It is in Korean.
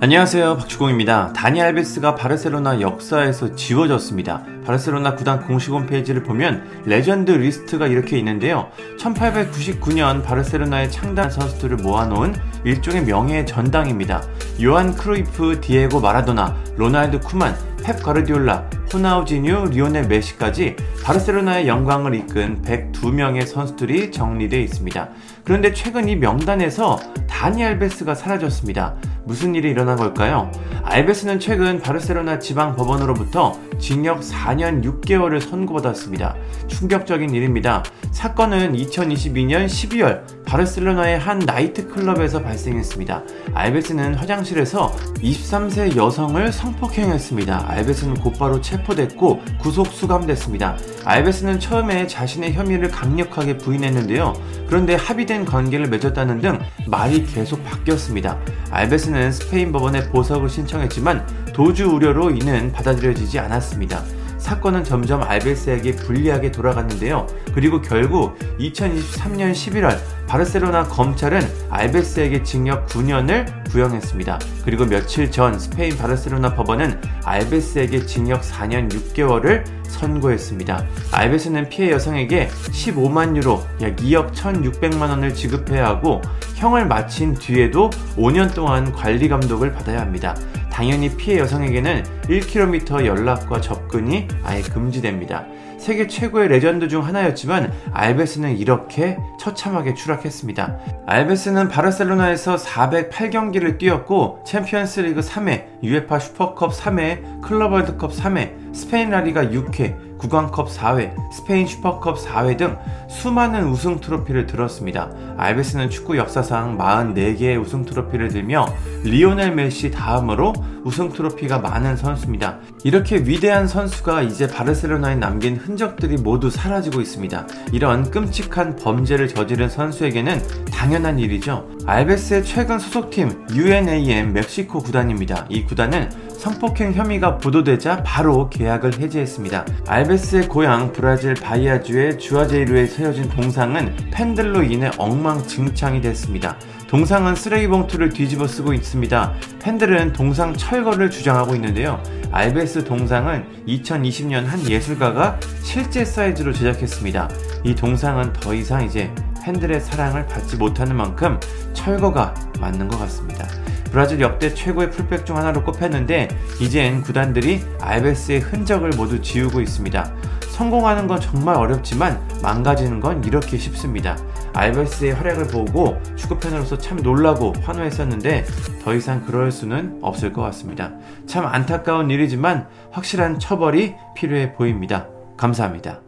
안녕하세요 박주공입니다. 다니 알베스가 바르셀로나 역사에서 지워졌습니다. 바르셀로나 구단 공식 홈페이지를 보면 레전드 리스트가 이렇게 있는데요. 1899년 바르셀로나의 창단 선수들을 모아놓은 일종의 명예의 전당입니다. 요한 크루이프, 디에고 마라도나, 로날드 쿠만, 펩 가르디올라, 호나우지뉴, 리오넬 메시까지 바르셀로나의 영광을 이끈 102명의 선수들이 정리되어 있습니다. 그런데 최근 이 명단에서 다니 알베스가 사라졌습니다. 무슨 일이 일어난 걸까요? 알베스는 최근 바르셀로나 지방 법원으로부터 징역 4년 6개월을 선고받았습니다. 충격적인 일입니다. 사건은 2022년 12월 바르셀로나의 한 나이트클럽에서 발생했습니다. 알베스는 화장실에서 23세 여성을 성폭행했습니다. 알베스는 곧바로 체포됐고 구속 수감됐습니다. 알베스는 처음에 자신의 혐의를 강력하게 부인했는데요. 그런데 합의된 관계를 맺었다는 등 말이 계속 바뀌었습니다. 알베스는 스페인 법원에 보석을 신청했지만 도주 우려로 이는 받아들여지지 않았습니다. 사건은 점점 알베스에게 불리하게 돌아갔는데요. 그리고 결국 2023년 11월 바르셀로나 검찰은 알베스에게 징역 9년을 구형했습니다. 그리고 며칠 전 스페인 바르셀로나 법원은 알베스에게 징역 4년 6개월을 선고했습니다. 알베스는 피해 여성에게 15만 유로, 약 2억 1,600만 원을 지급해야 하고 형을 마친 뒤에도 5년 동안 관리 감독을 받아야 합니다. 당연히 피해 여성에게는 1km 연락과 접근이 아예 금지됩니다. 세계 최고의 레전드 중 하나였지만 알베스는 이렇게 처참하게 추락했습니다. 알베스는 바르셀로나에서 408경기를 뛰었고 챔피언스 리그 3회, UEFA 슈퍼컵 3회, 클럽 월드컵 3회, 스페인 라리가 6회, 국왕컵 4회, 스페인 슈퍼컵 4회 등 수많은 우승 트로피를 들었습니다. 알베스는 축구 역사상 44개의 우승 트로피를 들며 리오넬 메시 다음으로 우승 트로피가 많은 선수입니다. 이렇게 위대한 선수가 이제 바르셀로나에 남긴 흔적들이 모두 사라지고 있습니다. 이런 끔찍한 범죄를 저지른 선수에게는 당연한 일이죠. 알베스의 최근 소속팀 UNAM 멕시코 구단입니다. 이 구단은 성폭행 혐의가 보도되자 바로 계약을 해지했습니다. 알베스의 고향 브라질 바이아주의 주아제이루에 세워진 동상은 팬들로 인해 엉망진창이 됐습니다. 동상은 쓰레기 봉투를 뒤집어 쓰고 있습니다. 팬들은 동상 철거를 주장하고 있는데요. 알베스 동상은 2020년 한 예술가가 실제 사이즈로 제작했습니다. 이 동상은 더 이상 이제 팬들의 사랑을 받지 못하는 만큼 철거가 맞는 것 같습니다. 브라질 역대 최고의 풀백 중 하나로 꼽혔는데 이젠 구단들이 알베스의 흔적을 모두 지우고 있습니다. 성공하는 건 정말 어렵지만 망가지는 건 이렇게 쉽습니다. 알베스의 활약을 보고 축구팬으로서 참 놀라고 환호했었는데 더 이상 그럴 수는 없을 것 같습니다. 참 안타까운 일이지만 확실한 처벌이 필요해 보입니다. 감사합니다.